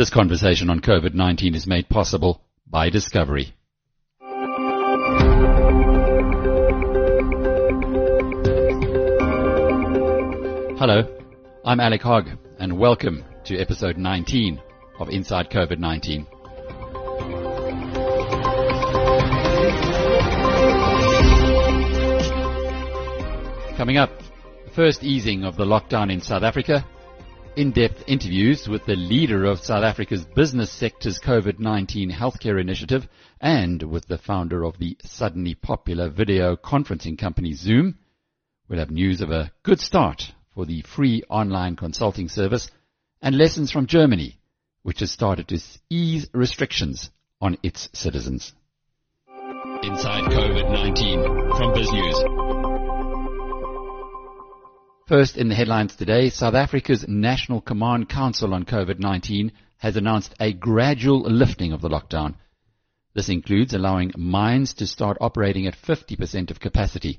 This conversation on COVID-19 is made possible by Discovery. Hello, I'm Alec Hogg and welcome to episode 19 of Inside COVID-19. Coming up, first easing of the lockdown in South Africa, in-depth interviews with the leader of South Africa's business sector's COVID-19 healthcare initiative and with the founder of the suddenly popular video conferencing company Zoom. We'll have news of a good start for the free online consulting service and lessons from Germany, which has started to ease restrictions on its citizens. Inside COVID-19 from BizNews. First in the headlines today, South Africa's National Command Council on COVID-19 has announced a gradual lifting of the lockdown. This includes allowing mines to start operating at 50% of capacity.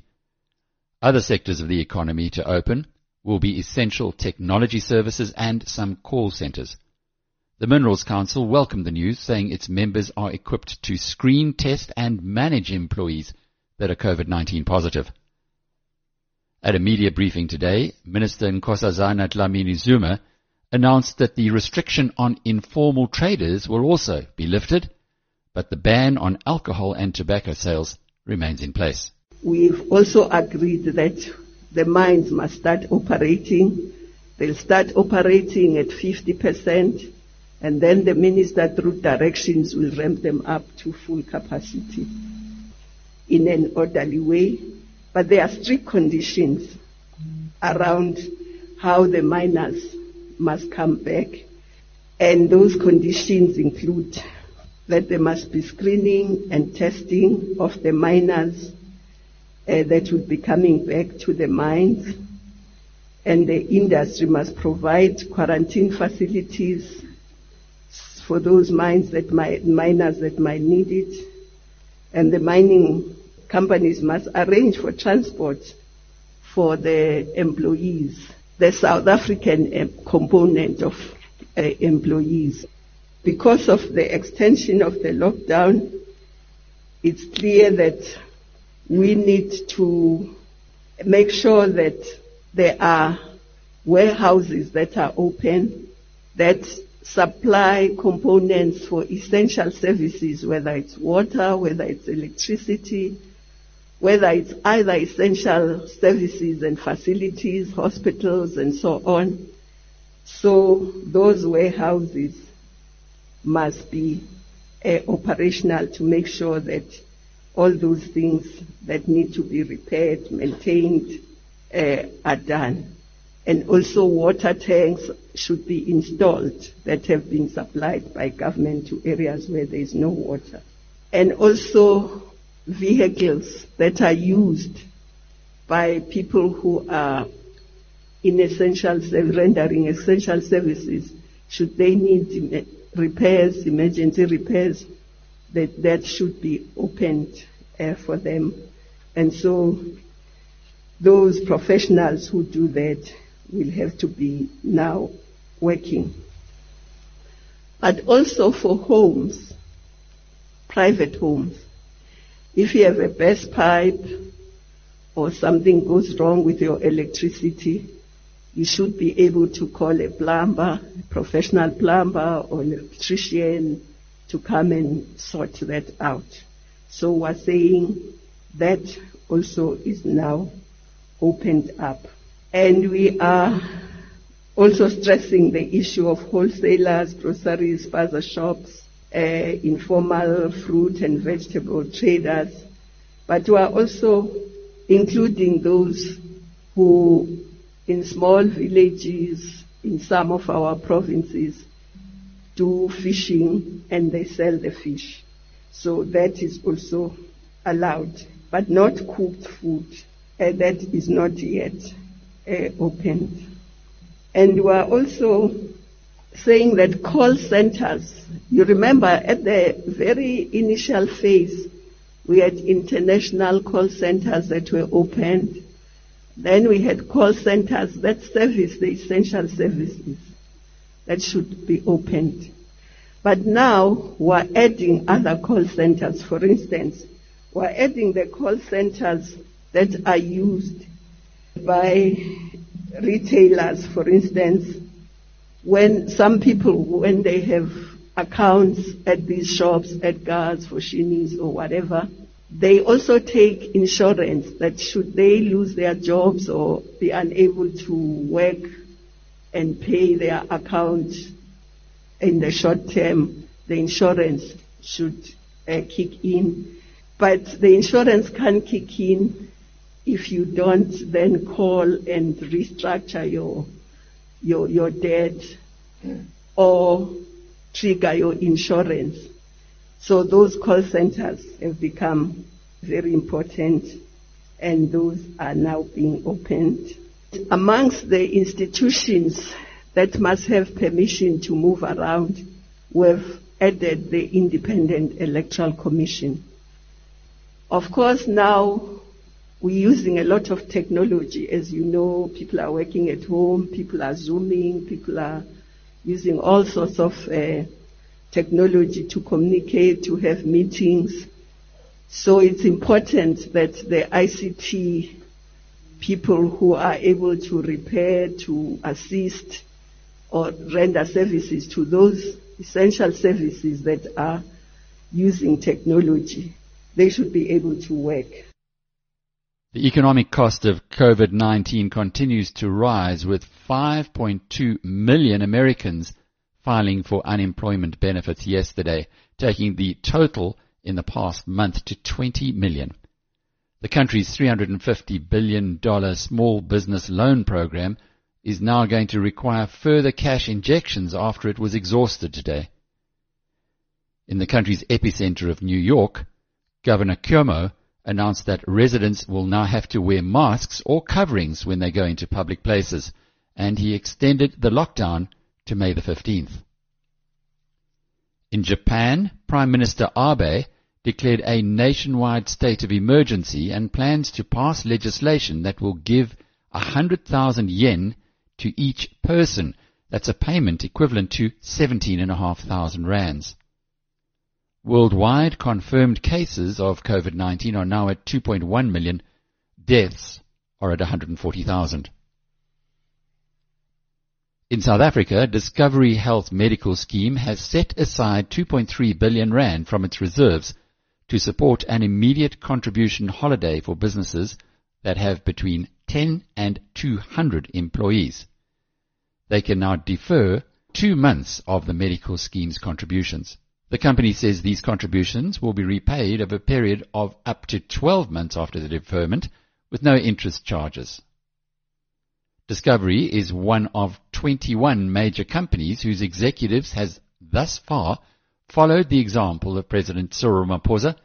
Other sectors of the economy to open will be essential technology services and some call centers. The Minerals Council welcomed the news, saying its members are equipped to screen, test and manage employees that are COVID-19 positive. At a media briefing today, Minister Nkosazana Dlamini-Zuma announced that the restriction on informal traders will also be lifted, but the ban on alcohol and tobacco sales remains in place. We've also agreed that the mines must start operating. They'll start operating at 50%, and then the minister, through directions, will ramp them up to full capacity in an orderly way but there are strict conditions around how the miners must come back. And those conditions include that there must be screening and testing of the miners uh, that would be coming back to the mines. And the industry must provide quarantine facilities for those mines that might, miners that might need it. And the mining companies must arrange for transport for the employees, the South African eh, component of uh, employees. Because of the extension of the lockdown, it's clear that we need to make sure that there are warehouses that are open, that supply components for essential services, whether it's water, whether it's electricity, whether it's either essential services and facilities, hospitals, and so on. So those warehouses must be uh, operational to make sure that all those things that need to be repaired, maintained, uh, are done. And also water tanks should be installed that have been supplied by government to areas where there is no water. And also vehicles that are used by people who are in essential rendering essential services should they need repairs emergency repairs that that should be opened uh, for them. And so those professionals who do that will have to be now working. But also for homes private homes if you have a burst pipe or something goes wrong with your electricity, you should be able to call a plumber, a professional plumber or electrician to come and sort that out. So we're saying that also is now opened up. And we are also stressing the issue of wholesalers, groceries, spaza shops, uh, informal fruit and vegetable traders, but we are also including those who in small villages in some of our provinces do fishing and they sell the fish. So that is also allowed, but not cooked food. Uh, that is not yet uh, opened. And we are also saying that call centers, you remember at the very initial phase, we had international call centers that were opened. Then we had call centers that service the essential services that should be opened. But now we're adding other call centers. For instance, we're adding the call centers that are used by retailers, for instance, when some people, when they have accounts at these shops, at Edgars, for Shinis or whatever, they also take insurance that should they lose their jobs or be unable to work and pay their account in the short term, the insurance should uh, kick in. But the insurance can kick in if you don't then call and restructure your your your debt or trigger your insurance. So those call centers have become very important and those are now being opened. Amongst the institutions that must have permission to move around, we've added the Independent Electoral Commission. Of course, now we're using a lot of technology. As you know, people are working at home, people are Zooming, people are using all sorts of uh, technology to communicate, to have meetings. So it's important that the ICT people who are able to repair, to assist, or render services to those essential services that are using technology, they should be able to work. The economic cost of COVID-19 continues to rise with 5.2 million Americans filing for unemployment benefits yesterday, taking the total in the past month to 20 million. The country's $350 billion small business loan program is now going to require further cash injections after it was exhausted today. In the country's epicenter of New York, Governor Cuomo announced that residents will now have to wear masks or coverings when they go into public places, and he extended the lockdown to May the 15th. In Japan, Prime Minister Abe declared a nationwide state of emergency and plans to pass legislation that will give 100,000 yen to each person. That's a payment equivalent to 17,500 rands. Worldwide confirmed cases of COVID-19 are now at 2.1 million. Deaths are at 140,000. In South Africa, Discovery Health Medical Scheme has set aside 2.3 billion rand from its reserves to support an immediate contribution holiday for businesses that have between 10 and 200 employees. They can now defer two months of the medical scheme's contributions. The company says these contributions will be repaid over a period of up to 12 months after the deferment with no interest charges. Discovery is one of 21 major companies whose executives has thus far followed the example of President Cyril Ramaphosa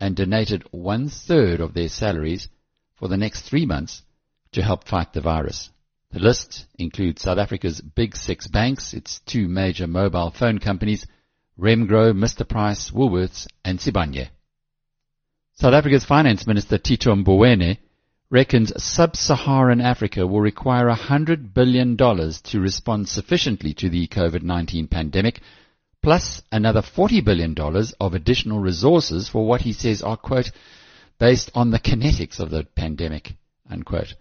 and donated one third of their salaries for the next three months to help fight the virus. The list includes South Africa's big six banks, its two major mobile phone companies, Remgro, Mr. Price, Woolworths, and Sibanye. South Africa's Finance Minister Tito Mboweni reckons sub-Saharan Africa will require $100 billion to respond sufficiently to the COVID-19 pandemic, plus another $40 billion of additional resources for what he says are, quote, based on the kinetics of the pandemic, unquote.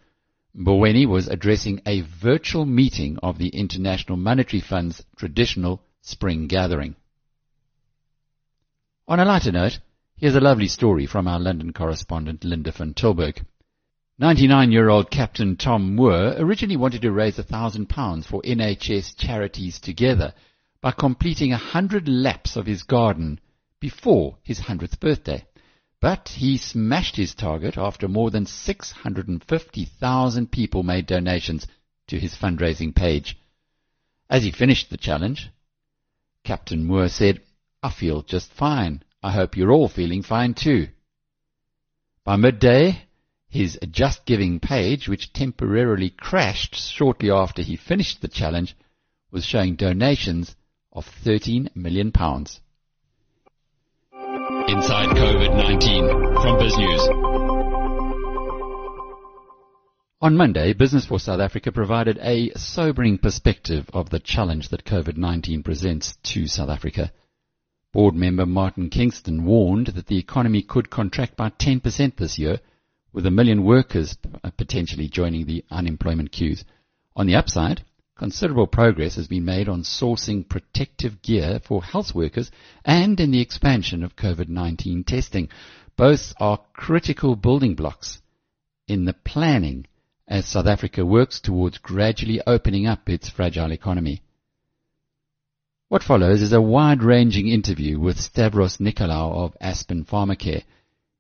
Mboweni was addressing a virtual meeting of the International Monetary Fund's traditional spring gathering. On a lighter note, here's a lovely story from our London correspondent Linda van Tilburg. 99-year-old Captain Tom Moore originally wanted to raise a thousand pounds for NHS charities together by completing a hundred laps of his garden before his hundredth birthday. But he smashed his target after more than 650,000 people made donations to his fundraising page. As he finished the challenge, Captain Moore said, I feel just fine. I hope you're all feeling fine too. By midday, his Just Giving page, which temporarily crashed shortly after he finished the challenge, was showing donations of 13 million pounds. Inside COVID-19 from BizNews. On Monday, Business for South Africa provided a sobering perspective of the challenge that COVID-19 presents to South Africa. Board member Martin Kingston warned that the economy could contract by 10% this year, with a million workers potentially joining the unemployment queues. On the upside, considerable progress has been made on sourcing protective gear for health workers and in the expansion of COVID-19 testing. Both are critical building blocks in the planning as South Africa works towards gradually opening up its fragile economy. What follows is a wide-ranging interview with Stavros Nicolaou of Aspen Pharmacare.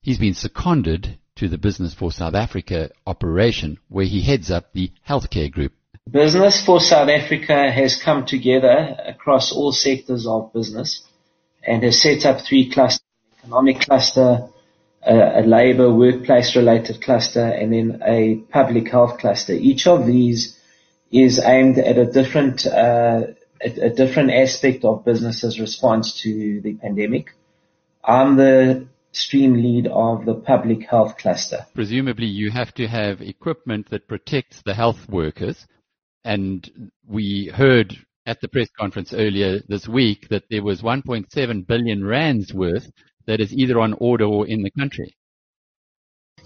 He's been seconded to the Business for South Africa operation where he heads up the healthcare group. Business for South Africa has come together across all sectors of business and has set up three clusters, economic cluster, a, a labor workplace related cluster and then a public health cluster. Each of these is aimed at a different, uh, a, a different aspect of business's response to the pandemic. I'm the stream lead of the public health cluster. Presumably you have to have equipment that protects the health workers. And we heard at the press conference earlier this week that there was 1.7 billion rands worth that is either on order or in the country?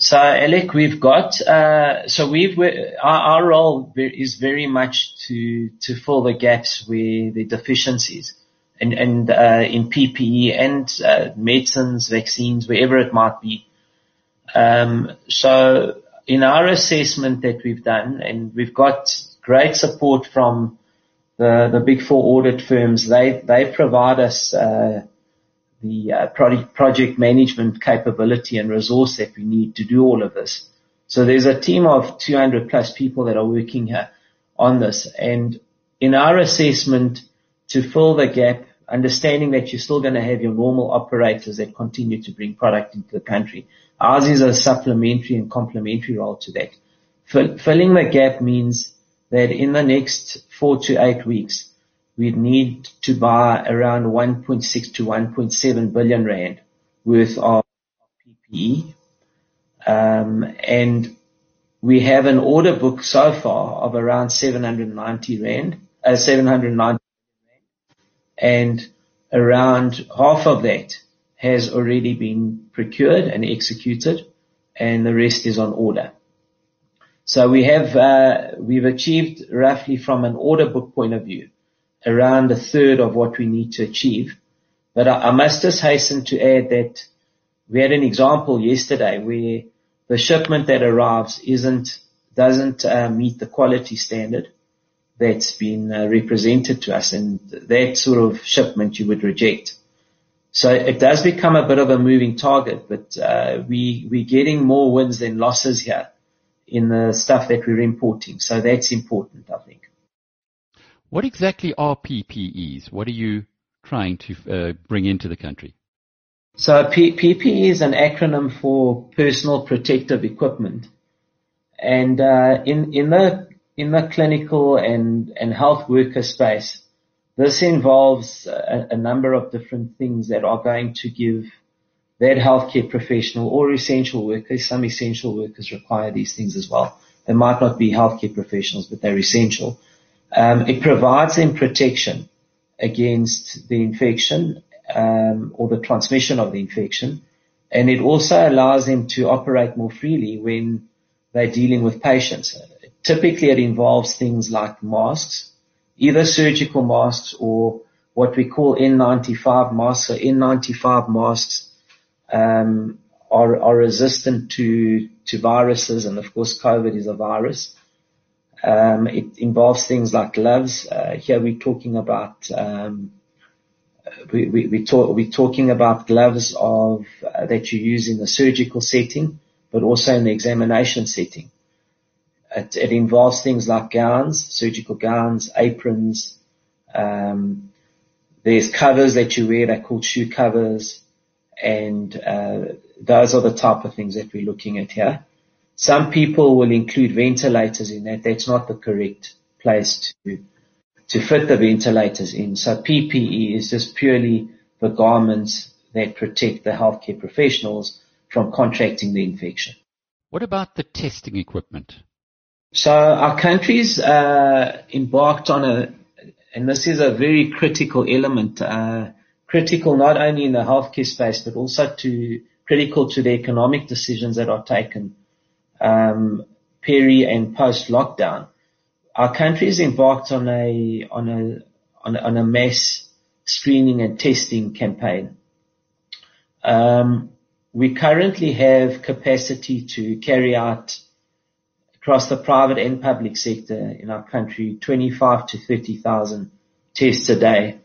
So, Alec, we've got, uh, so we've, our, our, role is very much to, to fill the gaps where the deficiencies and, and, uh, in PPE and, uh, medicines, vaccines, wherever it might be. Um, so in our assessment that we've done, and we've got great support from the, the big four audit firms, they, they provide us, uh, the uh, project, project management capability and resource that we need to do all of this. So there's a team of 200 plus people that are working here on this. And in our assessment, to fill the gap, understanding that you're still going to have your normal operators that continue to bring product into the country. Ours is a supplementary and complementary role to that. Fill, filling the gap means that in the next four to eight weeks, we'd need to buy around 1.6 to 1.7 billion rand worth of PPE. Um, and we have an order book so far of around 790 rand, uh, 790 rand, and around half of that has already been procured and executed, and the rest is on order. So we have, uh, we've achieved roughly from an order book point of view, around a third of what we need to achieve. But I, I must just hasten to add that we had an example yesterday where the shipment that arrives isn't, doesn't uh, meet the quality standard that's been uh, represented to us and that sort of shipment you would reject. So it does become a bit of a moving target, but uh, we, we're getting more wins than losses here in the stuff that we're importing. So that's important, I think. What exactly are PPEs? What are you trying to uh, bring into the country? So P- PPE is an acronym for personal protective equipment, and uh, in in the in the clinical and and health worker space, this involves a, a number of different things that are going to give that healthcare professional or essential workers. Some essential workers require these things as well. They might not be healthcare professionals, but they're essential um, it provides them protection against the infection um, or the transmission of the infection, and it also allows them to operate more freely when they're dealing with patients. Typically, it involves things like masks, either surgical masks or what we call N95 masks. So N95 masks um, are, are resistant to to viruses, and of course, COVID is a virus. Um, it involves things like gloves. Uh, here we're talking about um, we, we, we talk, we're talking about gloves of uh, that you use in the surgical setting, but also in the examination setting. It, it involves things like gowns, surgical gowns, aprons. Um, there's covers that you wear. They're called shoe covers, and uh, those are the type of things that we're looking at here. Some people will include ventilators in that. That's not the correct place to, to fit the ventilators in. So PPE is just purely the garments that protect the healthcare professionals from contracting the infection. What about the testing equipment? So our countries uh, embarked on a, and this is a very critical element, uh, critical not only in the healthcare space but also to critical to the economic decisions that are taken um, peri and post lockdown. Our countries embarked on a on a on, on a mass screening and testing campaign. Um, we currently have capacity to carry out across the private and public sector in our country 25 to 30,000 tests a day.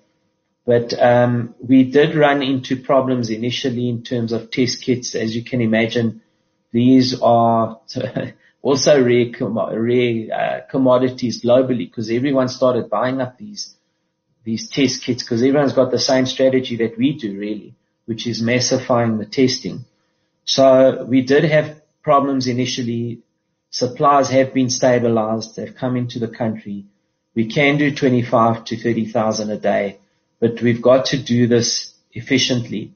But um, we did run into problems initially in terms of test kits. As you can imagine, these are also rare, rare uh, commodities globally because everyone started buying up these these test kits because everyone's got the same strategy that we do really, which is massifying the testing. So we did have problems initially. Supplies have been stabilized. They've come into the country. We can do 25 to 30,000 a day, but we've got to do this efficiently.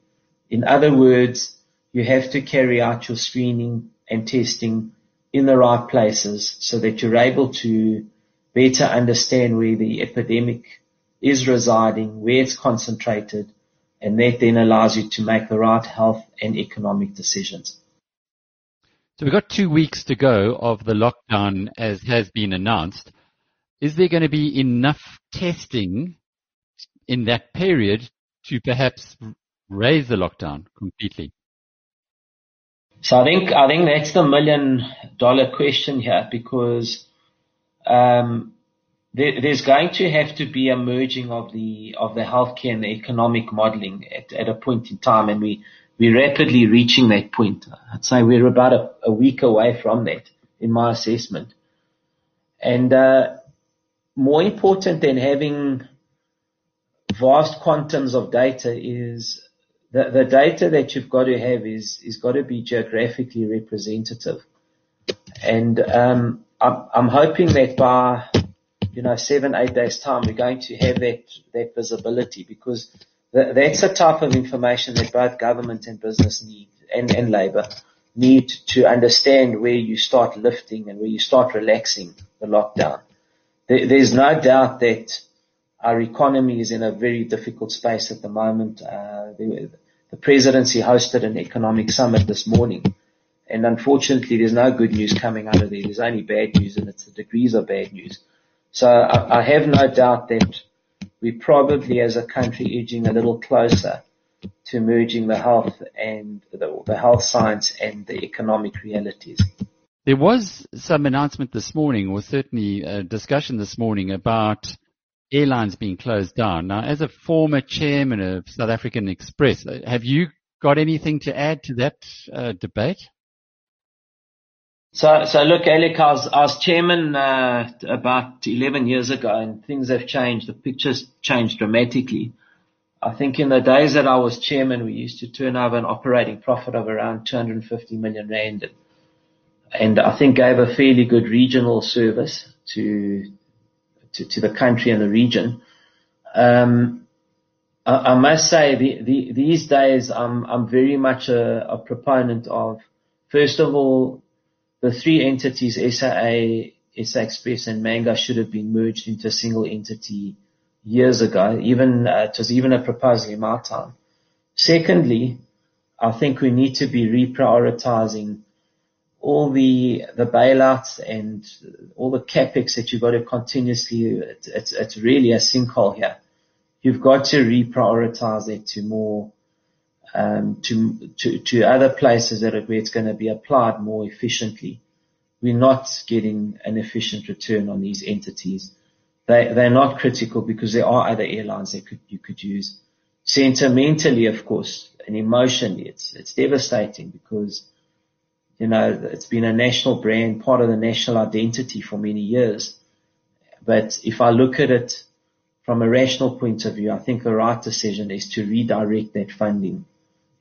In other words, you have to carry out your screening and testing in the right places so that you're able to better understand where the epidemic is residing, where it's concentrated, and that then allows you to make the right health and economic decisions. So we've got two weeks to go of the lockdown as has been announced. Is there going to be enough testing in that period to perhaps raise the lockdown completely? So I think I think that's the million dollar question here because um, there, there's going to have to be a merging of the of the healthcare and the economic modelling at, at a point in time, and we we're rapidly reaching that point. I'd say we're about a, a week away from that, in my assessment. And uh, more important than having vast quantums of data is the, the data that you've got to have is, is got to be geographically representative. And, um, I'm, I'm hoping that by, you know, seven, eight days time, we're going to have that, that visibility because th- that's the type of information that both government and business need and, and labor need to understand where you start lifting and where you start relaxing the lockdown. There, there's no doubt that our economy is in a very difficult space at the moment. Uh, the presidency hosted an economic summit this morning. And unfortunately, there's no good news coming out of there. There's only bad news and it's the degrees of bad news. So I, I have no doubt that we're probably as a country edging a little closer to merging the health and the, the health science and the economic realities. There was some announcement this morning, or certainly a discussion this morning about airlines being closed down. Now, as a former chairman of South African Express, uh, have you got anything to add to that uh, debate? So, so look, Alec, I was, I was chairman uh, about 11 years ago, and things have changed. The picture's changed dramatically. I think in the days that I was chairman, we used to turn over an operating profit of around 250 million rand, and, and I think gave a fairly good regional service to to, to the country and the region. Um, I, I, must say, the, the, these days, I'm, I'm very much a, a, proponent of, first of all, the three entities, SAA, SA Express, and Mango, should have been merged into a single entity years ago. Even uh, it was even a proposal in my time. Secondly, I think we need to be reprioritizing all the the bailouts and all the capex that you've got to continuously, it's, it's, it's really a sinkhole here. You've got to reprioritize it to more, um, to, to, to other places that are, where it's going to be applied more efficiently. We're not getting an efficient return on these entities. They, they're not critical because there are other airlines that could, you could use. Sentimentally, of course, and emotionally, it's, it's devastating because you know, it's been a national brand, part of the national identity for many years. But if I look at it from a rational point of view, I think the right decision is to redirect that funding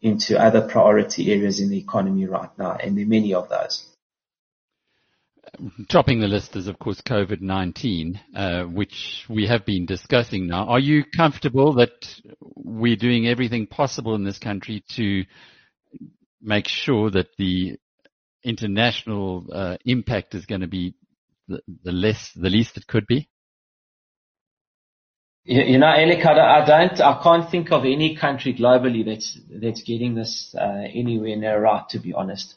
into other priority areas in the economy right now, and there are many of those. Topping the list is, of course, COVID-19, uh, which we have been discussing now. Are you comfortable that we're doing everything possible in this country to make sure that the international uh, impact is going to be the, the less, the least it could be? You know, Alec, I don't, I can't think of any country globally that's that's getting this uh, anywhere near right, to be honest.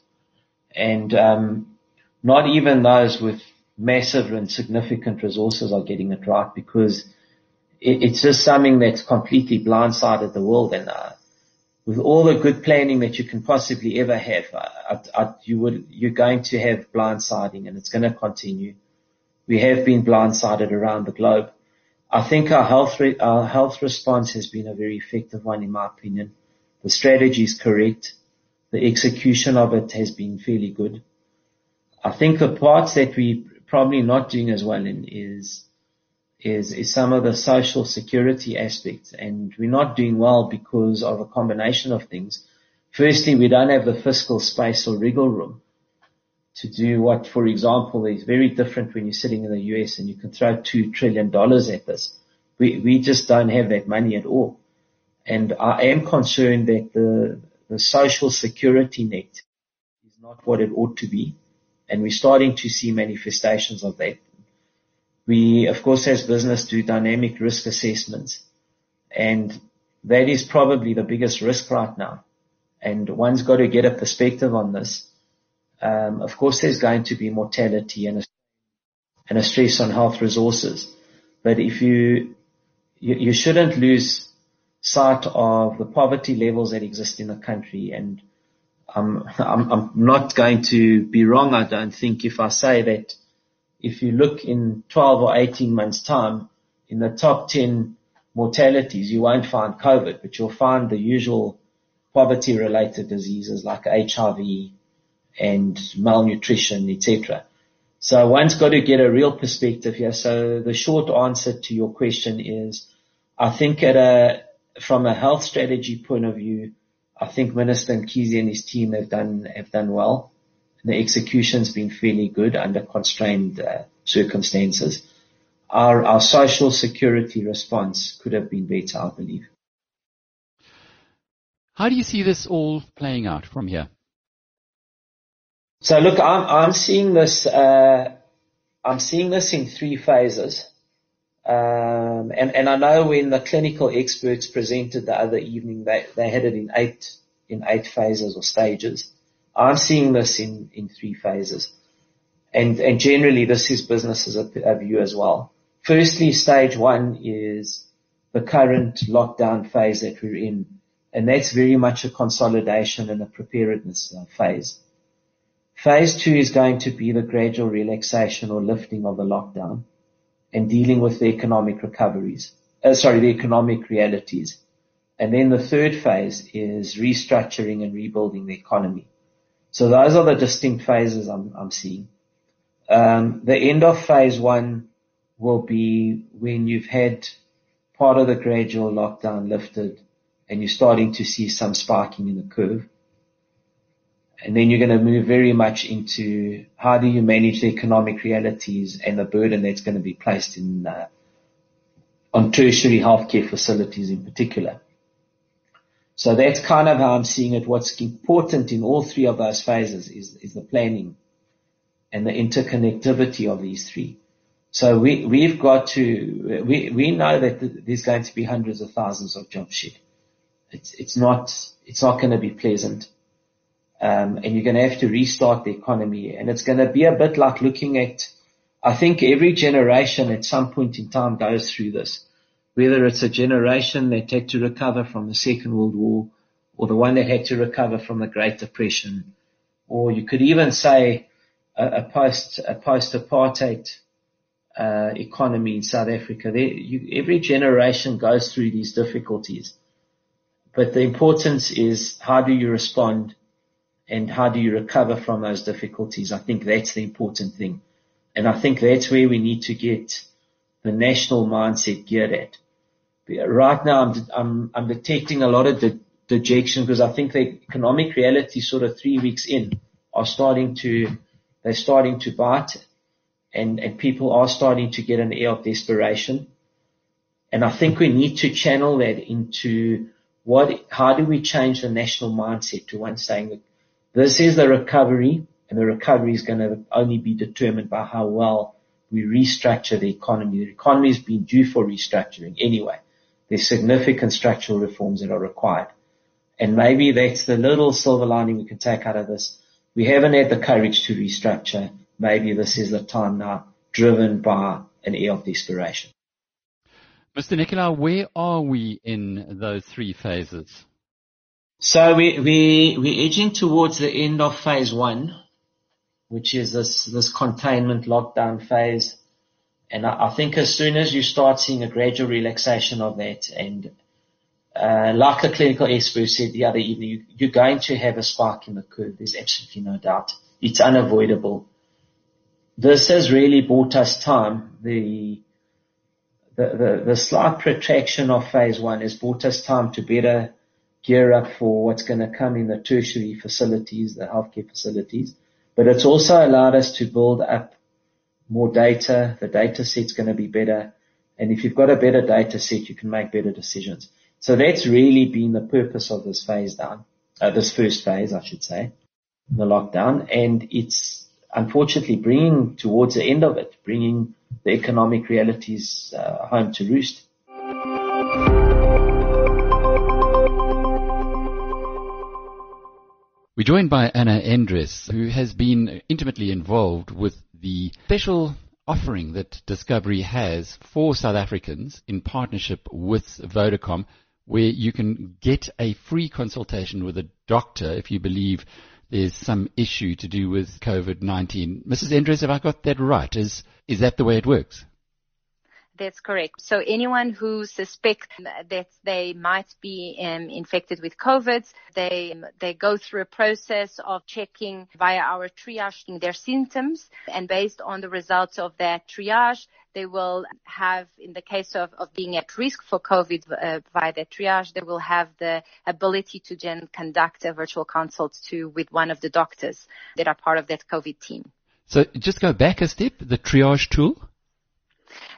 And um, not even those with massive and significant resources are getting it right because it, it's just something that's completely blindsided the world. And uh, with all the good planning that you can possibly ever have, I, I, you would, you're going to have blindsiding and it's going to continue. We have been blindsided around the globe. I think our health, re- our health response has been a very effective one in my opinion. The strategy is correct. The execution of it has been fairly good. I think the parts that we probably not doing as well in is is, is some of the social security aspects. And we're not doing well because of a combination of things. Firstly, we don't have the fiscal space or wriggle room to do what, for example, is very different when you're sitting in the US and you can throw two trillion dollars at this. We, we just don't have that money at all. And I am concerned that the, the social security net is not what it ought to be. And we're starting to see manifestations of that we, of course, as business do dynamic risk assessments and that is probably the biggest risk right now. And one's got to get a perspective on this. Um, of course, there's going to be mortality and a, and a stress on health resources. But if you, you, you shouldn't lose sight of the poverty levels that exist in the country. And I'm, I'm, I'm not going to be wrong, I don't think, if I say that if you look in 12 or 18 months time, in the top 10 mortalities, you won't find COVID, but you'll find the usual poverty related diseases like HIV and malnutrition, etc. So one's got to get a real perspective here. So the short answer to your question is, I think at a, from a health strategy point of view, I think Minister Mkhize and his team have done, have done well. The execution's been fairly good under constrained uh, circumstances. Our, our social security response could have been better, I believe. How do you see this all playing out from here? So look, I'm, I'm seeing this, uh, I'm seeing this in three phases. Um, and, and I know when the clinical experts presented the other evening, they, they had it in eight, in eight phases or stages. I'm seeing this in, three phases. And, generally this is business as a, a view as well. Firstly, stage one is the current lockdown phase that we're in. And that's very much a consolidation and a preparedness uh, phase. Phase two is going to be the gradual relaxation or lifting of the lockdown and dealing with the economic recoveries. Uh, sorry, the economic realities. And then the third phase is restructuring and rebuilding the economy. So those are the distinct phases I'm, I'm seeing. Um, the end of phase one will be when you've had part of the gradual lockdown lifted and you're starting to see some sparking in the curve. And then you're going to move very much into how do you manage the economic realities and the burden that's going to be placed in, uh, on tertiary healthcare facilities in particular. So that's kind of how I'm seeing it. What's important in all three of those phases is, is the planning and the interconnectivity of these three. So we, we've got to, we, we know that there's going to be hundreds of thousands of jobs shed. It's, it's not, it's not going to be pleasant. Um, and you're going to have to restart the economy and it's going to be a bit like looking at, I think every generation at some point in time goes through this whether it's a generation that had to recover from the Second World War or the one that had to recover from the Great Depression, or you could even say a, a post a post apartheid uh, economy in South Africa. There, you, every generation goes through these difficulties, but the importance is how do you respond and how do you recover from those difficulties? I think that's the important thing, and I think that's where we need to get the national mindset geared at. Right now, I'm, I'm, I'm detecting a lot of de- dejection because I think the economic reality sort of three weeks in are starting to, they're starting to bite and, and people are starting to get an air of desperation. And I think we need to channel that into what, how do we change the national mindset to one saying that this is the recovery and the recovery is going to only be determined by how well we restructure the economy. The economy has been due for restructuring anyway. There's significant structural reforms that are required. And maybe that's the little silver lining we can take out of this. We haven't had the courage to restructure. Maybe this is the time now driven by an air of desperation. Mr. Nicolau, where are we in those three phases? So we, we, we're edging towards the end of phase one, which is this, this containment lockdown phase. And I, I think as soon as you start seeing a gradual relaxation of that and uh, like the clinical expert said the other evening, you, you're going to have a spike in the curve. There's absolutely no doubt. It's unavoidable. This has really bought us time. The, the, the, the slight protraction of phase one has bought us time to better gear up for what's going to come in the tertiary facilities, the healthcare facilities. But it's also allowed us to build up more data. The data set's going to be better. And if you've got a better data set, you can make better decisions. So that's really been the purpose of this phase down, uh, this first phase, I should say, the lockdown. And it's unfortunately bringing towards the end of it, bringing the economic realities uh, home to roost. We're joined by Anna Endres, who has been intimately involved with the special offering that Discovery has for South Africans in partnership with Vodacom, where you can get a free consultation with a doctor if you believe there's some issue to do with COVID-19. Mrs. Endres, have I got that right? Is, is that the way it works? That's correct. So anyone who suspects that they might be um, infected with COVID, they they go through a process of checking via our triage their symptoms, and based on the results of that triage, they will have, in the case of, of being at risk for COVID uh, via the triage, they will have the ability to then conduct a virtual consult to with one of the doctors that are part of that COVID team. So just go back a step, the triage tool.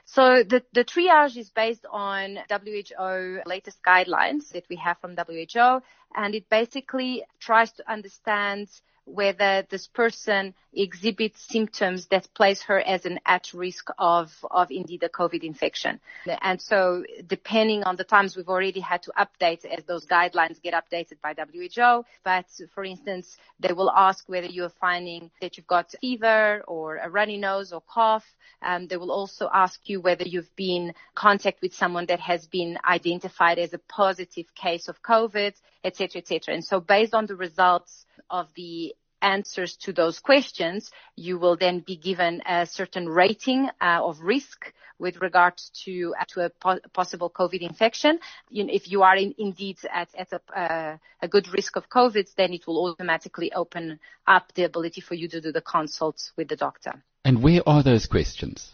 So the, the triage is based on WHO latest guidelines that we have from WHO, and it basically tries to understand whether this person exhibits symptoms that place her as an at risk of, of indeed a COVID infection. And so depending on the times we've already had to update as those guidelines get updated by WHO. But for instance, they will ask whether you're finding that you've got fever or a runny nose or cough. Um, they will also ask you whether you've been contact with someone that has been identified as a positive case of COVID, etc., etc. And so based on the results of the answers to those questions, you will then be given a certain rating uh, of risk with regards to uh, a po- possible COVID infection. If you are in, indeed at, uh, a, good risk of COVID, then it will automatically open up the ability for you to do the consults with the doctor. And where are those questions?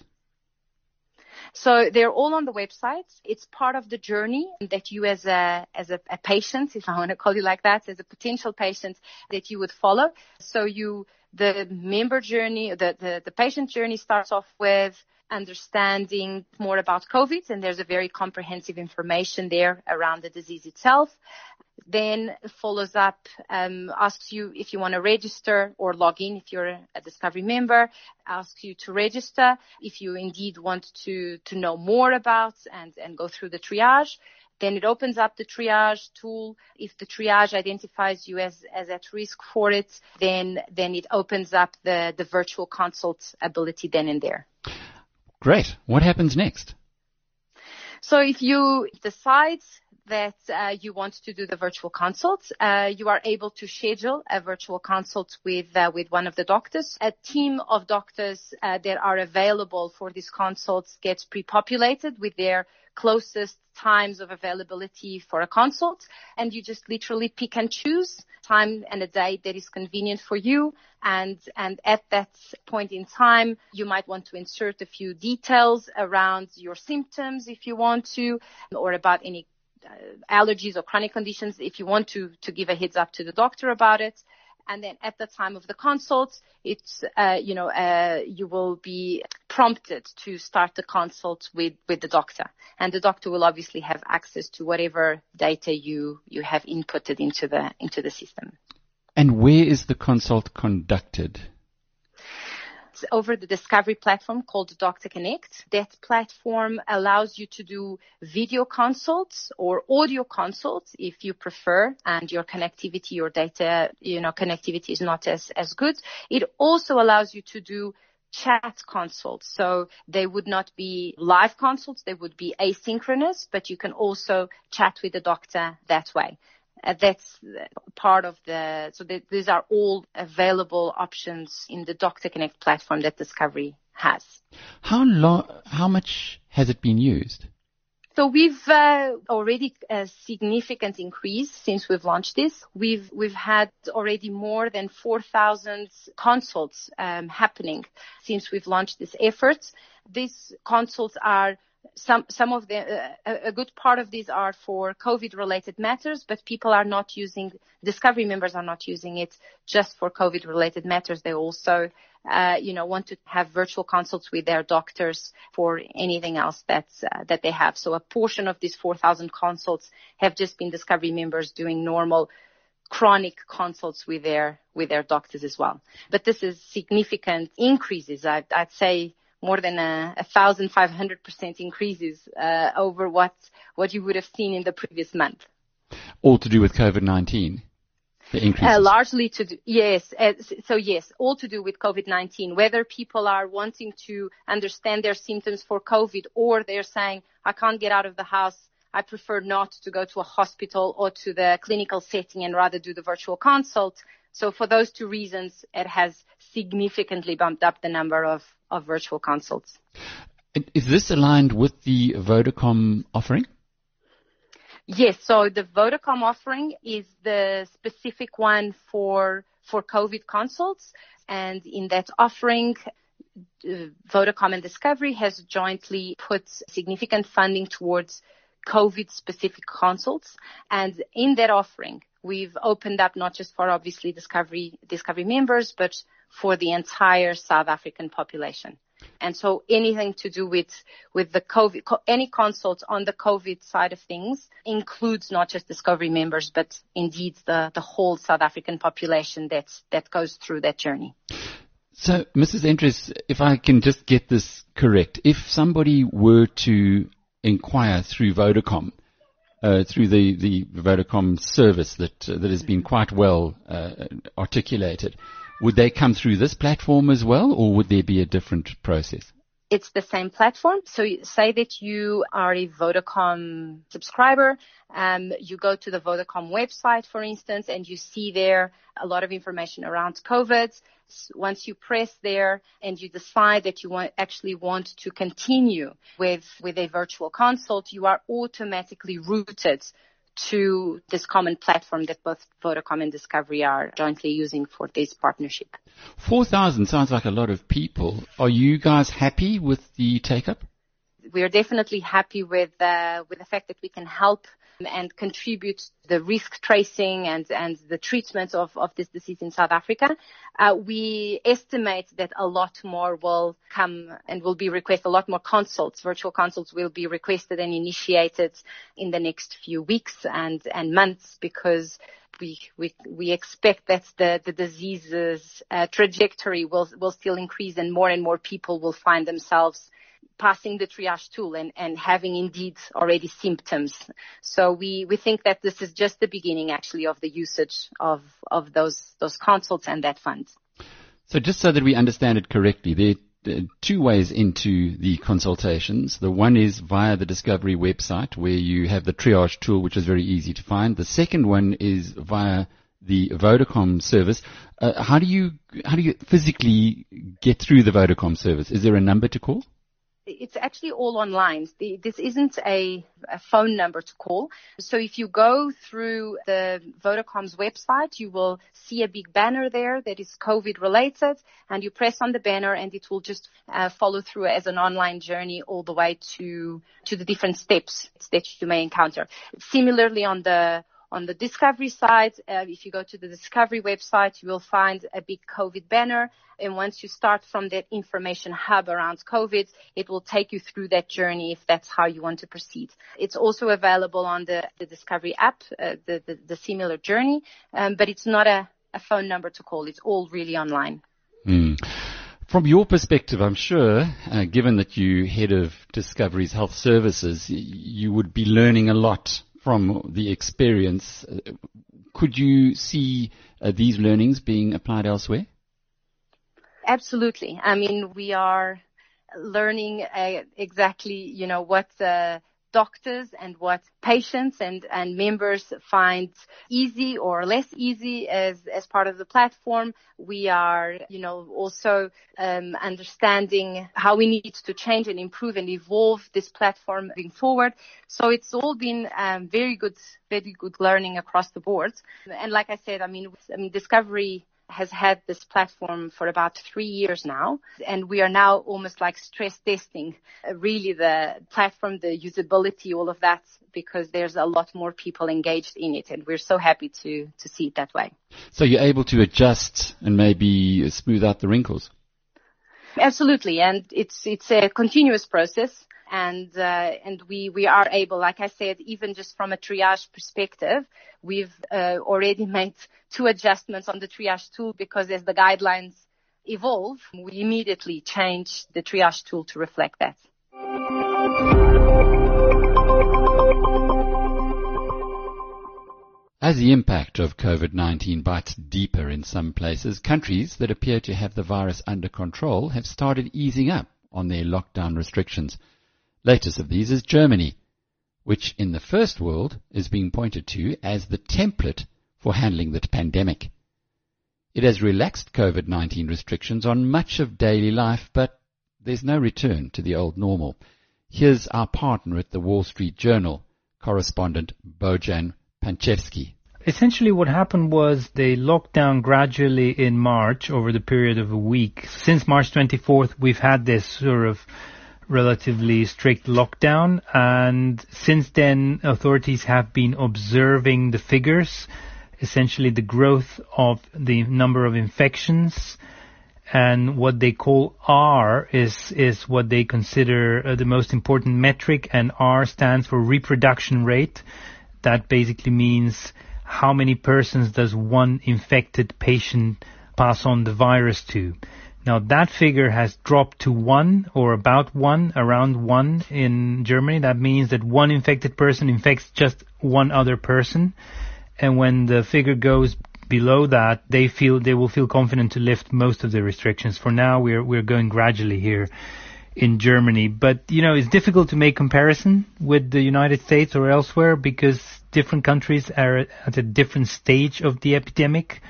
So they're all on the website. It's part of the journey that you as a, as a, a patient, if I want to call you like that, as a potential patient that you would follow. So you, the member journey, the, the, the patient journey starts off with understanding more about COVID, and there's a very comprehensive information there around the disease itself. Then follows up, um, asks you if you want to register or log in if you're a Discovery member, asks you to register if you indeed want to, to know more about and, and go through the triage. Then it opens up the triage tool. If the triage identifies you as, as at risk for it, then, then it opens up the, the virtual consult ability then and there. Great. What happens next? So if you decide that uh, you want to do the virtual consult, uh, you are able to schedule a virtual consult with uh, with one of the doctors. A team of doctors uh, that are available for these consults gets pre-populated with their closest times of availability for a consult. And you just literally pick and choose time and a day that is convenient for you. And and at that point in time you might want to insert a few details around your symptoms if you want to or about any allergies or chronic conditions if you want to to give a heads up to the doctor about it and then at the time of the consult, it's uh, you know uh, you will be prompted to start the consult with with the doctor, and the doctor will obviously have access to whatever data you you have inputted into the into the system. And where is the consult conducted? Over the Discovery platform called Doctor Connect. That platform allows you to do video consults or audio consults if you prefer and your connectivity, your data, you know, connectivity is not as, as good. It also allows you to do chat consults. So they would not be live consults. They would be asynchronous, but you can also chat with the doctor that way. Uh, that's part of the, so th- these are all available options in the Doctor Connect platform that Discovery has. How long, how much has it been used? So we've uh, already a significant increase since we've launched this. We've we've had already more than 4,000 consults um, happening since we've launched this effort. These consults are some some of the uh, a good part of these are for COVID related matters, but people are not using Discovery members are not using it just for COVID related matters. They also uh, you know want to have virtual consults with their doctors for anything else that's uh, that they have. So a portion of these 4,000 consults have just been Discovery members doing normal chronic consults with their with their doctors as well. But this is significant increases. I'd, I'd say more than a, a thousand five hundred percent increases uh, over what what you would have seen in the previous month. All to do with COVID nineteen. The increases. Uh, largely to do, yes. Uh, so yes, all to do with COVID-19. Whether people are wanting to understand their symptoms for COVID or they're saying, I can't get out of the house. I prefer not to go to a hospital or to the clinical setting and rather do the virtual consult. So for those two reasons, it has significantly bumped up the number of, of virtual consults. Is this aligned with the Vodacom offering? Yes. So the Vodacom offering is the specific one for for COVID consults, and in that offering, uh, Vodacom and Discovery has jointly put significant funding towards COVID specific consults. And in that offering, we've opened up not just for obviously Discovery Discovery members, but for the entire South African population. And so anything to do with, with the COVID, any consult on the COVID side of things includes not just Discovery members, but indeed the, the whole South African population that's, that goes through that journey. So, Mrs. Entries, if I can just get this correct, if somebody were to inquire through Vodacom, uh, through the, the Vodacom service that uh, that has been quite well uh, articulated, would they come through this platform as well, or would there be a different process? It's the same platform. So say that you are a Vodacom subscriber. Um, you go to the Vodacom website, for instance, and you see there a lot of information around COVID. Once you press there and you decide that you want, actually want to continue with, with a virtual consult, you are automatically routed to this common platform that both Vodacom and Discovery are jointly using for this partnership. 4,000 sounds like a lot of people. Are you guys happy with the take up? We are definitely happy with, uh, with the fact that we can help and contribute the risk tracing and, and the treatment of, of this disease in South Africa. Uh, we estimate that a lot more will come and will be requested, a lot more consults, virtual consults will be requested and initiated in the next few weeks and, and months because we, we, we expect that the, the disease's uh, trajectory will, will still increase and more and more people will find themselves passing the triage tool and, and having indeed already symptoms. So we, we think that this is just the beginning actually of the usage of, of those, those consults and that fund. So just so that we understand it correctly, there are two ways into the consultations. The one is via the Discovery website where you have the triage tool, which is very easy to find. The second one is via the Vodacom service. Uh, how do you how do you physically get through the Vodacom service? Is there a number to call? It's actually all online. This isn't a, a, phone number to call. So if you go through the Vodacom's website, you will see a big banner there that is COVID related and you press on the banner and it will just uh, follow through as an online journey all the way to, to the different steps that you may encounter. Similarly on the on the discovery side, uh, if you go to the discovery website, you will find a big COVID banner. And once you start from that information hub around COVID, it will take you through that journey if that's how you want to proceed. It's also available on the, the discovery app, uh, the, the, the, similar journey, um, but it's not a, a phone number to call. It's all really online. Mm. From your perspective, I'm sure, uh, given that you head of Discovery's Health Services, you would be learning a lot from the experience. Uh, could you see uh, these learnings being applied elsewhere? Absolutely. I mean, we are learning uh, exactly, you know, what uh, doctors and what patients and, and members find easy or less easy as, as part of the platform. We are, you know, also um, understanding how we need to change and improve and evolve this platform moving forward. So it's all been um, very good, very good learning across the board. And like I said, I mean, I mean, discovery has had this platform for about three years now, and we are now almost like stress testing uh, really the platform, the usability, all of that, because there's a lot more people engaged in it, and we're so happy to to see it that way. So you're able to adjust and maybe smooth out the wrinkles. Absolutely, and it's it's a continuous process and uh, and we we are able, like I said, even just from a triage perspective, we've uh, already made two adjustments on the triage tool because as the guidelines evolve, we immediately change the triage tool to reflect that. As the impact of COVID-19 bites deeper in some places, countries that appear to have the virus under control have started easing up on their lockdown restrictions. Latest of these is Germany, which in the first world is being pointed to as the template for handling the pandemic. It has relaxed COVID-19 restrictions on much of daily life, but there's no return to the old normal. Here's our partner at the Wall Street Journal, correspondent Bojan Pancevski. Essentially what happened was they locked down gradually in March over the period of a week. Since March 24th, we've had this sort of relatively strict lockdown and since then authorities have been observing the figures, essentially the growth of the number of infections and what they call R is is what they consider uh, the most important metric and R stands for reproduction rate. That basically means how many persons does one infected patient pass on the virus to. Now that figure has dropped to one or about one, around one in Germany. That means that one infected person infects just one other person. And when the figure goes below that, they feel they will feel confident to lift most of the restrictions. For now, we're we're going gradually here in Germany, but you know it's difficult to make comparison with the United States or elsewhere because different countries are at a different stage of the epidemic.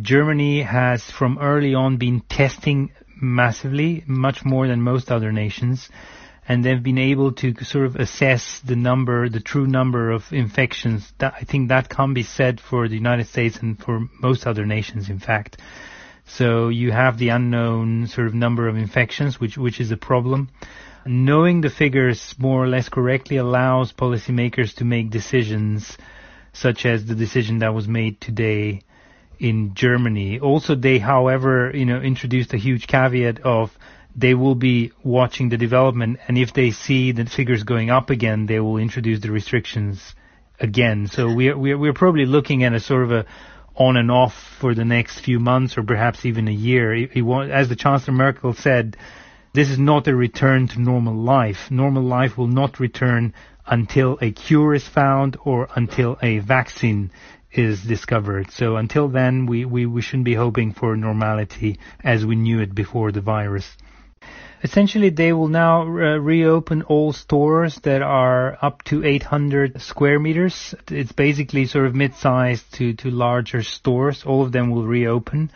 Germany has from early on been testing massively, much more than most other nations, and they've been able to sort of assess the number, the true number of infections. That, I think that can be said for the United States and for most other nations, in fact. So you have the unknown sort of number of infections, which which is a problem. Knowing the figures more or less correctly allows policymakers to make decisions, such as the decision that was made today in Germany. Also, they, however, you know, introduced a huge caveat of they will be watching the development, and if they see the figures going up again, they will introduce the restrictions again. So we're we're, we're probably looking at a sort of a on and off for the next few months, or perhaps even a year. As the Chancellor Merkel said, this is not a return to normal life. Normal life will not return until a cure is found or until a vaccine is discovered. So until then, we, we, we shouldn't be hoping for normality as we knew it before the virus. Essentially, they will now uh, reopen all stores that are up to 800 square meters. It's basically sort of mid-sized to, to larger stores. All of them will reopen.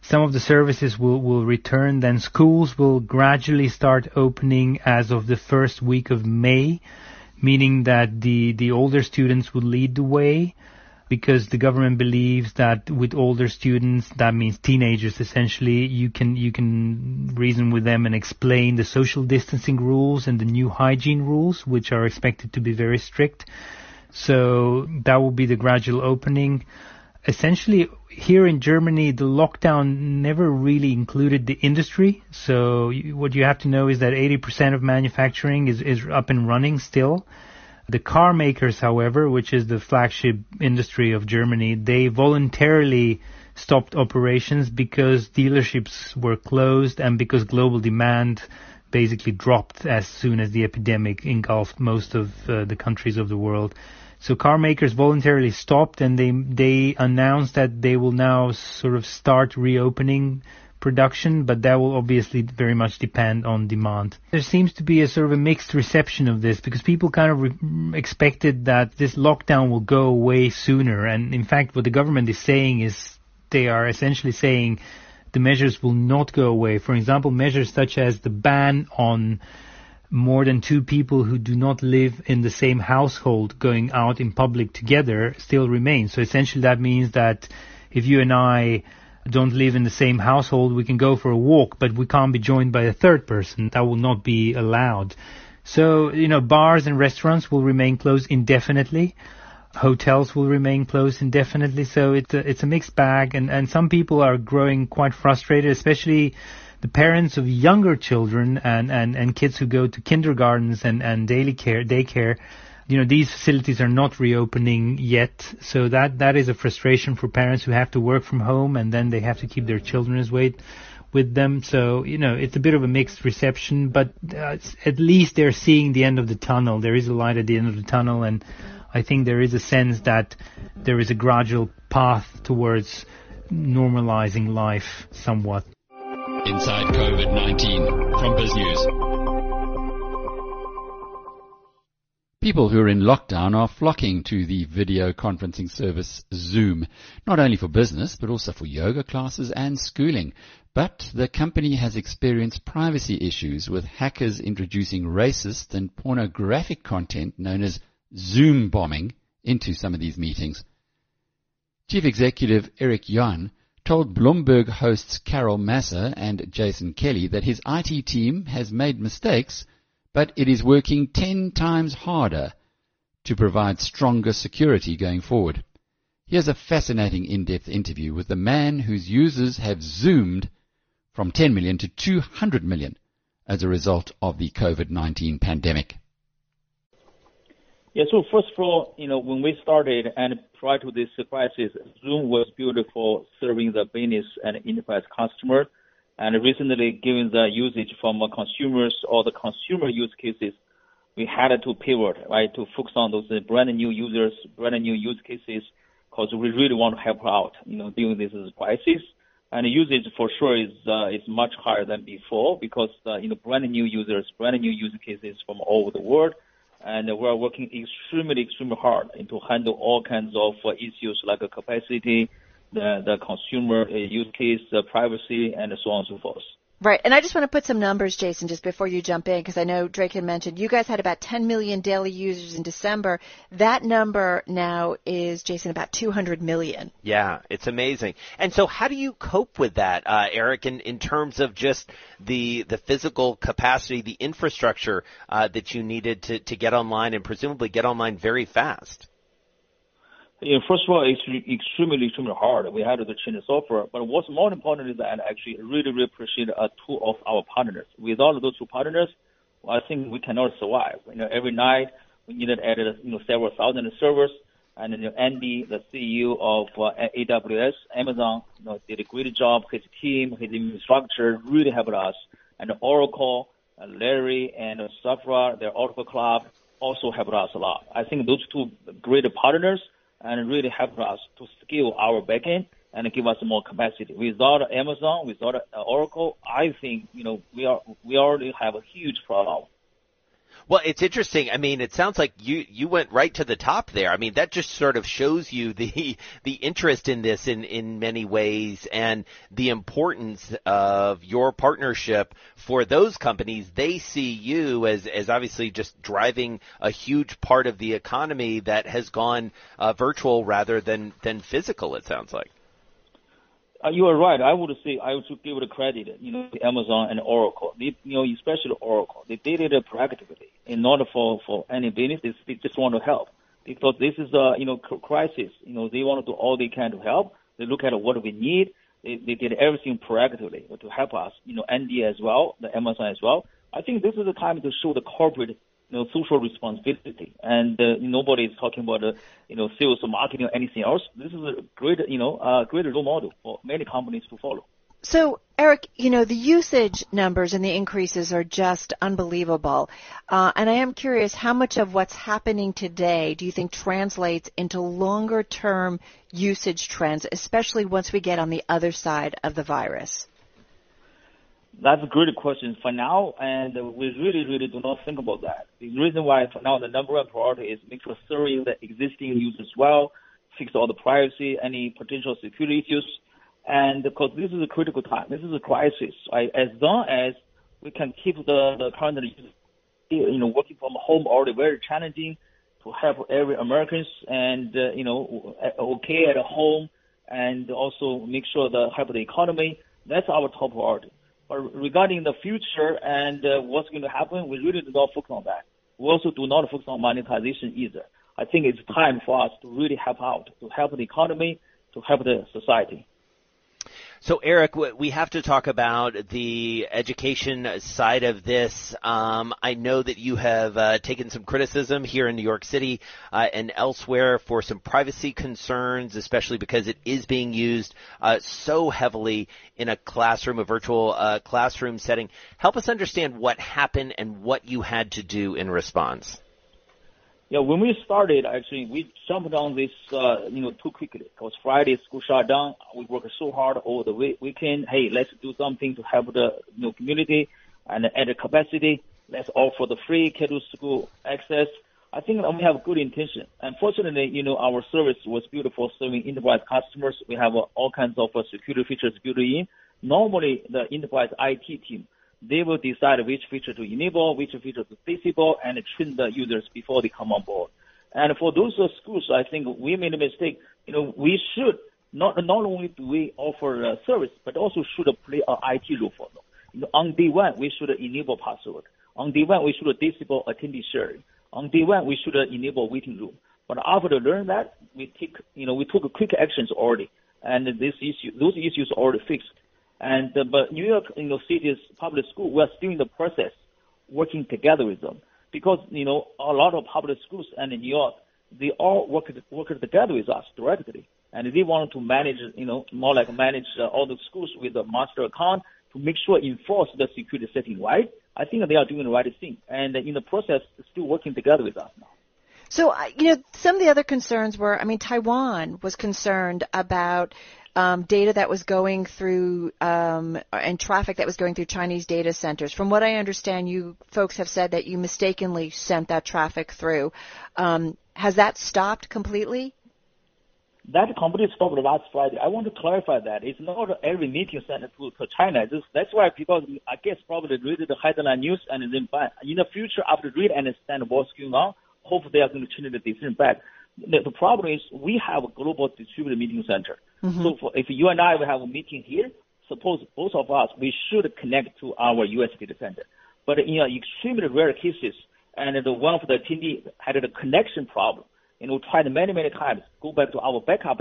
Some of the services will, will return. Then schools will gradually start opening as of the first week of May, meaning that the, the older students will lead the way because the government believes that with older students, that means teenagers essentially, you can you can reason with them and explain the social distancing rules and the new hygiene rules, which are expected to be very strict. So that will be the gradual opening. Essentially, here in Germany, the lockdown never really included the industry. So what you have to know is that 80% of manufacturing is, is up and running still. The car makers, however, which is the flagship industry of Germany, they voluntarily stopped operations because dealerships were closed and because global demand basically dropped as soon as the epidemic engulfed most of uh, the countries of the world. So car makers voluntarily stopped and they they announced that they will now sort of start reopening production, but that will obviously very much depend on demand. There seems to be a sort of a mixed reception of this because people kind of re- expected that this lockdown will go away sooner. And in fact, what the government is saying is they are essentially saying the measures will not go away. For example, measures such as the ban on more than two people who do not live in the same household going out in public together still remain. So essentially that means that if you and I don't live in the same household, we can go for a walk, but we can't be joined by a third person. That will not be allowed. So, you know, bars and restaurants will remain closed indefinitely. Hotels will remain closed indefinitely. So it's a, it's a mixed bag and, and some people are growing quite frustrated, especially the parents of younger children and, and, and kids who go to kindergartens and, and daily care, daycare you know, these facilities are not reopening yet. So that, that is a frustration for parents who have to work from home and then they have to keep their children's weight with them. So, you know, it's a bit of a mixed reception, but uh, at least they're seeing the end of the tunnel. There is a light at the end of the tunnel and I think there is a sense that there is a gradual path towards normalizing life somewhat. Inside COVID-19 from BizNews. People who are in lockdown are flocking to the video conferencing service Zoom, not only for business, but also for yoga classes and schooling. But the company has experienced privacy issues with hackers introducing racist and pornographic content known as Zoom bombing into some of these meetings. Chief Executive Eric Yuan told Bloomberg hosts Carol Massar and Jason Kelly that his IT team has made mistakes – but it is working 10 times harder to provide stronger security going forward. Here's a fascinating in-depth interview with the man whose users have zoomed from 10 million to 200 million as a result of the COVID-19 pandemic. Yeah, so first of all, you know, when we started and prior to this crisis, Zoom was built for serving the business and enterprise customers and recently, given the usage from consumers or the consumer use cases, we had to pivot, right, to focus on those brand new users, brand new use cases, because we really want to help out, you know, during this crisis. And usage for sure is uh, is much higher than before because uh, you know brand new users, brand new use cases from all over the world, and we are working extremely extremely hard to handle all kinds of uh, issues like capacity, the, the consumer uh, use case, the privacy, and so on and so forth. Right. And I just want to put some numbers, Jason, just before you jump in, because I know Drake had mentioned you guys had about 10 million daily users in December. That number now is, Jason, about 200 million. Yeah, it's amazing. And so how do you cope with that, uh, Eric, in, in terms of just the, the physical capacity, the infrastructure, uh, that you needed to, to get online and presumably get online very fast? First of all, it's extremely, extremely hard. We had to change the software, but what's more important is that I actually really, really appreciate uh, two of our partners. Without those two partners, well, I think we cannot survive. You know, every night we needed add, you know, several thousand servers, and you know, Andy, the CEO of uh, AWS, Amazon, you know, did a great job. His team, his infrastructure really helped us, and Oracle, uh, Larry, and Safra, their Oracle Cloud also helped us a lot. I think those two great partners and really help us to scale our backend and give us more capacity. Without Amazon, without uh, Oracle, I think, you know, we are, we already have a huge problem. Well, it's interesting. I mean, it sounds like you you went right to the top there. I mean, that just sort of shows you the the interest in this in in many ways and the importance of your partnership for those companies. They see you as as obviously just driving a huge part of the economy that has gone uh, virtual rather than than physical. It sounds like. Uh, you are right. I would say I would give it credit, you know, to Amazon and Oracle. They, you know, especially Oracle, they did it proactively in order for for any business. They, they just want to help because this is a you know crisis. You know, they want to do all they can to help. They look at what we need. They, they did everything proactively to help us. You know, Andy as well, the Amazon as well. I think this is the time to show the corporate you know, social responsibility. And uh, nobody is talking about, uh, you know, sales or marketing or anything else. This is a great, you know, uh, great role model for many companies to follow. So, Eric, you know, the usage numbers and the increases are just unbelievable. Uh, and I am curious, how much of what's happening today do you think translates into longer term usage trends, especially once we get on the other side of the virus? That's a great question for now, and we really, really do not think about that. The reason why for now the number one priority is make sure serving the existing users well, fix all the privacy, any potential security issues, and because this is a critical time, this is a crisis. Right? As long as we can keep the, the current you know, working from home already very challenging to help every Americans and, uh, you know, okay at home and also make sure the help the economy. That's our top priority. Regarding the future and uh, what's going to happen, we really do not focus on that. We also do not focus on monetization either. I think it's time for us to really help out, to help the economy, to help the society. So, Eric, we have to talk about the education side of this. Um, I know that you have uh, taken some criticism here in New York City uh, and elsewhere for some privacy concerns, especially because it is being used uh, so heavily in a classroom, a virtual uh, classroom setting. Help us understand what happened and what you had to do in response. Yeah, when we started, actually, we jumped on this, uh, you know, too quickly. Because Friday school shut down. We worked so hard over the week- weekend. Hey, let's do something to help the you know, community and add capacity. Let's offer the free K-12 school access. I think we have good intention. Unfortunately, you know, our service was built for serving enterprise customers. We have uh, all kinds of uh, security features built in. Normally, the enterprise IT team they will decide which feature to enable, which feature to disable, and train the users before they come on board. And for those schools, I think we made a mistake. You know, we should not not only do we offer a service, but also should play an IT role for them. You know, on day one, we should enable password. On day one, we should disable attendee sharing. On day one, we should enable waiting room. But after learn that, we take, you know, we took quick actions already, and this issue, those issues are already fixed. And uh, but New York, you know, City's public school, we're still in the process working together with them because you know a lot of public schools and in New York, they all work work together with us directly, and they want to manage, you know, more like manage uh, all the schools with a master account to make sure enforce the security setting right. I think they are doing the right thing, and in the process, still working together with us now. So, you know, some of the other concerns were, I mean, Taiwan was concerned about um, data that was going through um, and traffic that was going through Chinese data centers. From what I understand, you folks have said that you mistakenly sent that traffic through. Um, has that stopped completely? That completely stopped last Friday. I want to clarify that it's not every meeting sent to, to China. This, that's why people, I guess, probably read the headline news and then. In the future, after read and understand what's going on, hope they are going to change the decision back. The, the problem is we have a global distributed meeting center. Mm-hmm. So for, if you and I will have a meeting here, suppose both of us, we should connect to our US data center. But in extremely rare cases, and the one of the attendee had a connection problem, and we tried many, many times, go back to our backup,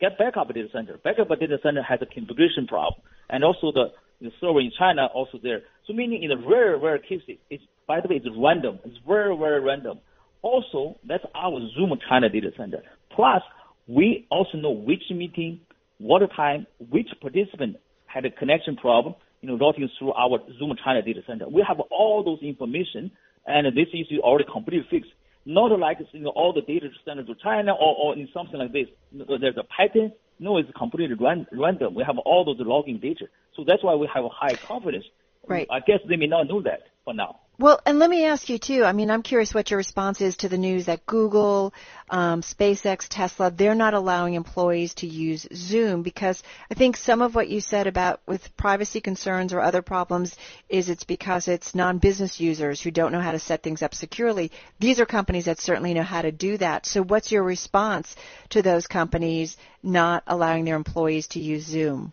get backup data center. Backup data center has a configuration problem, and also the, the server in China also there. So meaning in the rare, rare cases, it's, by the way, it's random. It's very, very random. Also, that's our Zoom China data center. Plus, we also know which meeting, what time, which participant had a connection problem, you know, routing through our Zoom China data center. We have all those information, and this issue already completely fixed. Not like you know all the data sent to China or, or in something like this. There's a pattern. No, it's completely ran, random. We have all those logging data, so that's why we have a high confidence. Right. I guess they may not know that for now. Well, and let me ask you too. I mean, I'm curious what your response is to the news that Google, um, SpaceX, Tesla, they're not allowing employees to use Zoom because I think some of what you said about with privacy concerns or other problems is it's because it's non-business users who don't know how to set things up securely. These are companies that certainly know how to do that. So what's your response to those companies not allowing their employees to use Zoom?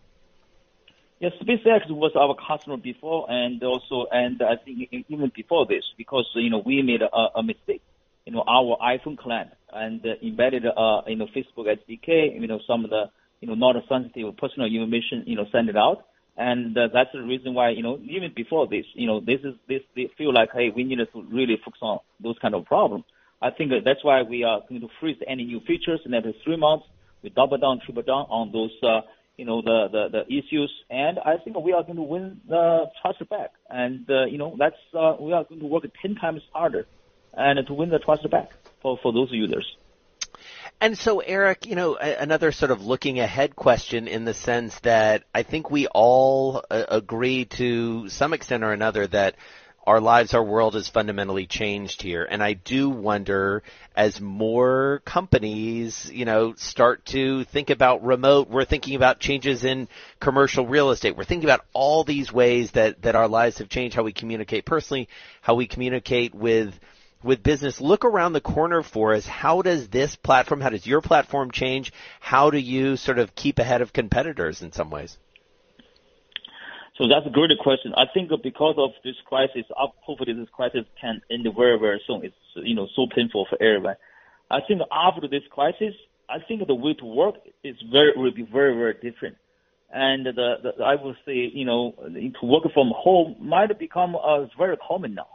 Yes, SpaceX was our customer before, and also, and I think even before this, because you know we made a, a mistake. You know, our iPhone client and uh, embedded, uh, you know, Facebook SDK. You know, some of the, you know, not a sensitive personal information, you know, send it out. And uh, that's the reason why, you know, even before this, you know, this is, this, they feel like, hey, we need to really focus on those kind of problems. I think that's why we are going to freeze any new features in every three months. We double down, triple down on those, uh, you know, the, the, the issues. And I think we are going to win the trust back. And, uh, you know, that's, uh, we are going to work 10 times harder and to win the trust back for, for those users. And so, Eric, you know, another sort of looking ahead question in the sense that I think we all uh, agree to some extent or another that our lives, our world has fundamentally changed here. And I do wonder as more companies, you know, start to think about remote, we're thinking about changes in commercial real estate. We're thinking about all these ways that, that our lives have changed, how we communicate personally, how we communicate with with business, look around the corner for us. How does this platform, how does your platform change? How do you sort of keep ahead of competitors in some ways? So that's a great question. I think because of this crisis, hopefully this crisis can end very, very soon. It's, you know, so painful for everyone. I think after this crisis, I think the way to work is very, will be very, very different. And the, the I would say, you know, to work from home might become uh, very common now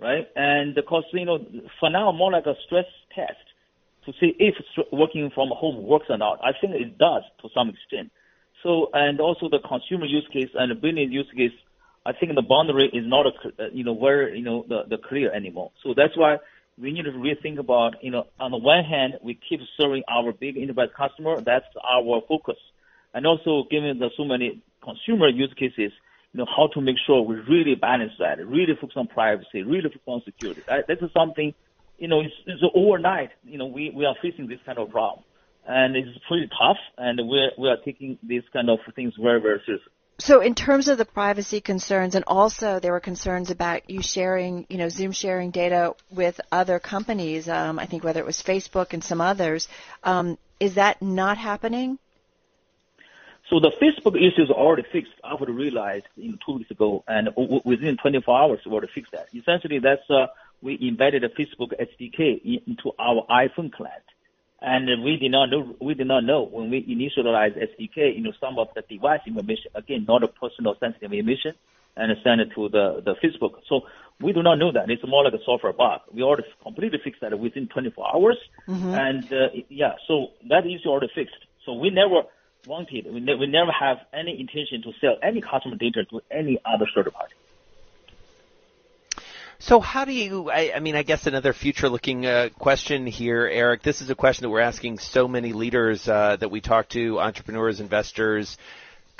right? And because, you know, for now, more like a stress test to see if working from home works or not. I think it does to some extent. So, and also the consumer use case and the business use case, I think the boundary is not, a, uh, you know, very, you know, the, the clear anymore. So that's why we need to rethink about, you know, on the one hand, we keep serving our big enterprise customer. That's our focus. And also given the so many consumer use cases, you know, how to make sure we really balance that, really focus on privacy, really focus on security. That, that is something, you know, it's, it's overnight, you know, we, we are facing this kind of problem. And it's pretty tough, and we're, we are taking these kind of things very, very seriously. So in terms of the privacy concerns, and also there were concerns about you sharing, you know, Zoom sharing data with other companies. Um, I think whether it was Facebook and some others. Um, is that not happening? So the Facebook issue is already fixed. I would realize in two weeks ago, and w- within 24 hours, we already fixed that. Essentially, that's uh, we embedded a Facebook SDK into our iPhone client, and we did not know we did not know when we initialized SDK, you know, some of the device information, again, not a personal sensitive information, and send it to the the Facebook. So we do not know that. It's more like a software bug. We already completely fixed that within 24 hours, mm-hmm. and uh, yeah, so that issue already fixed. So we never wanted. We, ne- we never have any intention to sell any customer data to any other third party. So how do you, I, I mean, I guess another future looking uh, question here, Eric, this is a question that we're asking so many leaders uh, that we talk to, entrepreneurs, investors,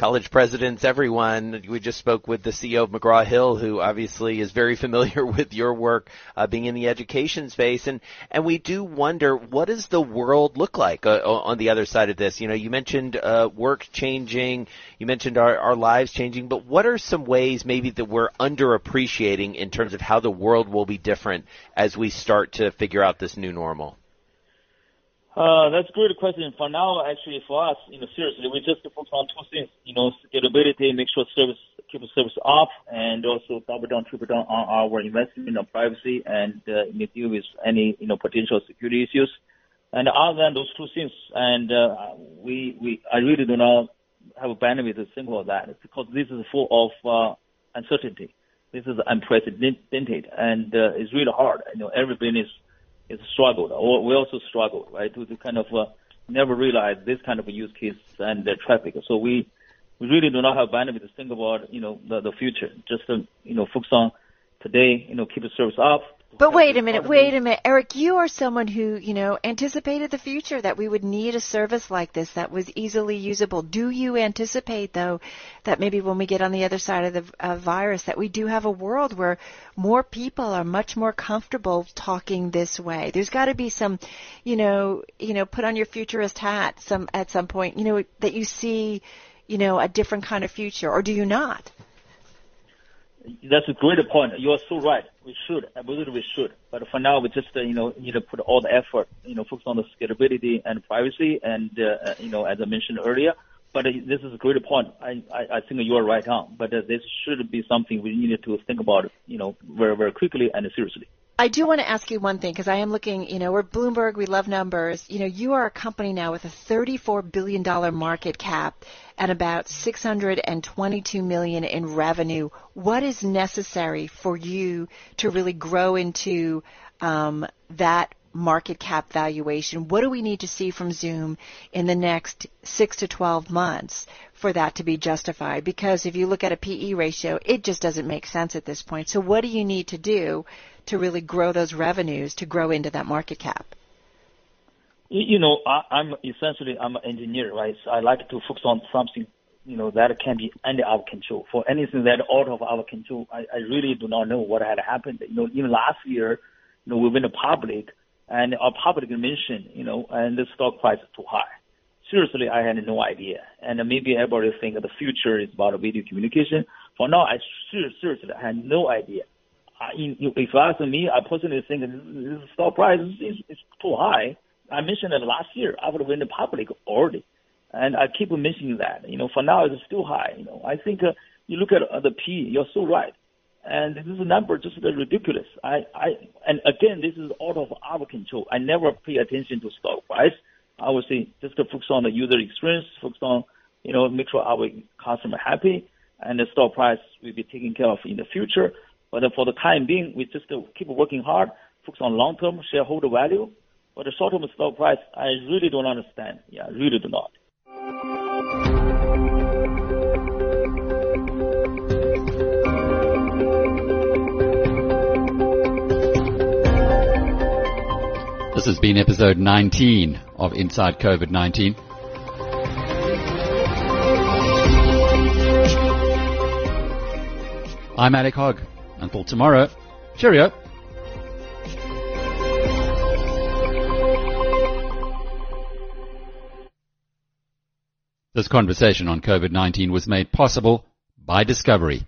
college presidents, everyone. We just spoke with the CEO of McGraw Hill, who obviously is very familiar with your work, uh, being in the education space, and and we do wonder what does the world look like uh, on the other side of this. You know, you mentioned uh, work changing, you mentioned our, our lives changing, but what are some ways maybe that we're underappreciating in terms of how the world will be different as we start to figure out this new normal? Uh, that's a great question. For now, actually, for us, you know, seriously, we just focus on two things. You know, scalability, make sure service keep the service up, and also double down, triple down on our investment on privacy and uh, deal with any you know potential security issues. And other than those two things, and uh, we we I really do not have a bandwidth to think about that because this is full of uh, uncertainty. This is unprecedented, and uh, it's really hard. You know, every business is struggled, or we also struggled, right, to, to kind of uh, never realize this kind of use case and the traffic. So we we really do not have bandwidth to think about, you know, the, the future. Just to, you know, focus on today, you know, keep the service up, but wait a minute, wait a minute. Eric, you are someone who, you know, anticipated the future that we would need a service like this that was easily usable. Do you anticipate though that maybe when we get on the other side of the uh, virus that we do have a world where more people are much more comfortable talking this way? There's got to be some, you know, you know, put on your futurist hat some at some point, you know, that you see, you know, a different kind of future or do you not? That's a great point. You are so right. We should. I believe we should. But for now, we just, uh, you know, need to put all the effort, you know, focus on the scalability and privacy and, uh, you know, as I mentioned earlier. But uh, this is a great point. I, I, I think you are right on. But uh, this should be something we need to think about, you know, very, very quickly and seriously. I do want to ask you one thing because I am looking, you know, we're Bloomberg, we love numbers. You know, you are a company now with a $34 billion market cap and about 622 million in revenue. What is necessary for you to really grow into um, that market cap valuation? What do we need to see from Zoom in the next six to 12 months for that to be justified? Because if you look at a PE ratio, it just doesn't make sense at this point. So what do you need to do to really grow those revenues to grow into that market cap? You know, I, I'm essentially I'm an engineer, right? So I like to focus on something, you know, that can be under our control. For anything that out of our control, I, I really do not know what had happened. You know, even last year, you know, we went public and our public mentioned, you know, and the stock price is too high. Seriously, I had no idea. And maybe everybody think the future is about video communication. For now, I seriously I had no idea. If you ask me, I personally think this stock price is, is too high. I mentioned it last year. I would have went public already, and I keep mentioning that. You know, for now it's still high. You know, I think uh, you look at uh, the P. You're so right, and this is a number just ridiculous. I, I, and again, this is out of our control. I never pay attention to stock price. I would say just to focus on the user experience, focus on, you know, make sure our customer happy, and the stock price will be taken care of in the future. But for the time being, we just keep working hard, focus on long-term shareholder value. But the short-term stock price, I really don't understand. Yeah, I really do not. Has been episode 19 of Inside COVID-19. I'm Alec Hogg. Until tomorrow, cheerio. This conversation on COVID-19 was made possible by Discovery.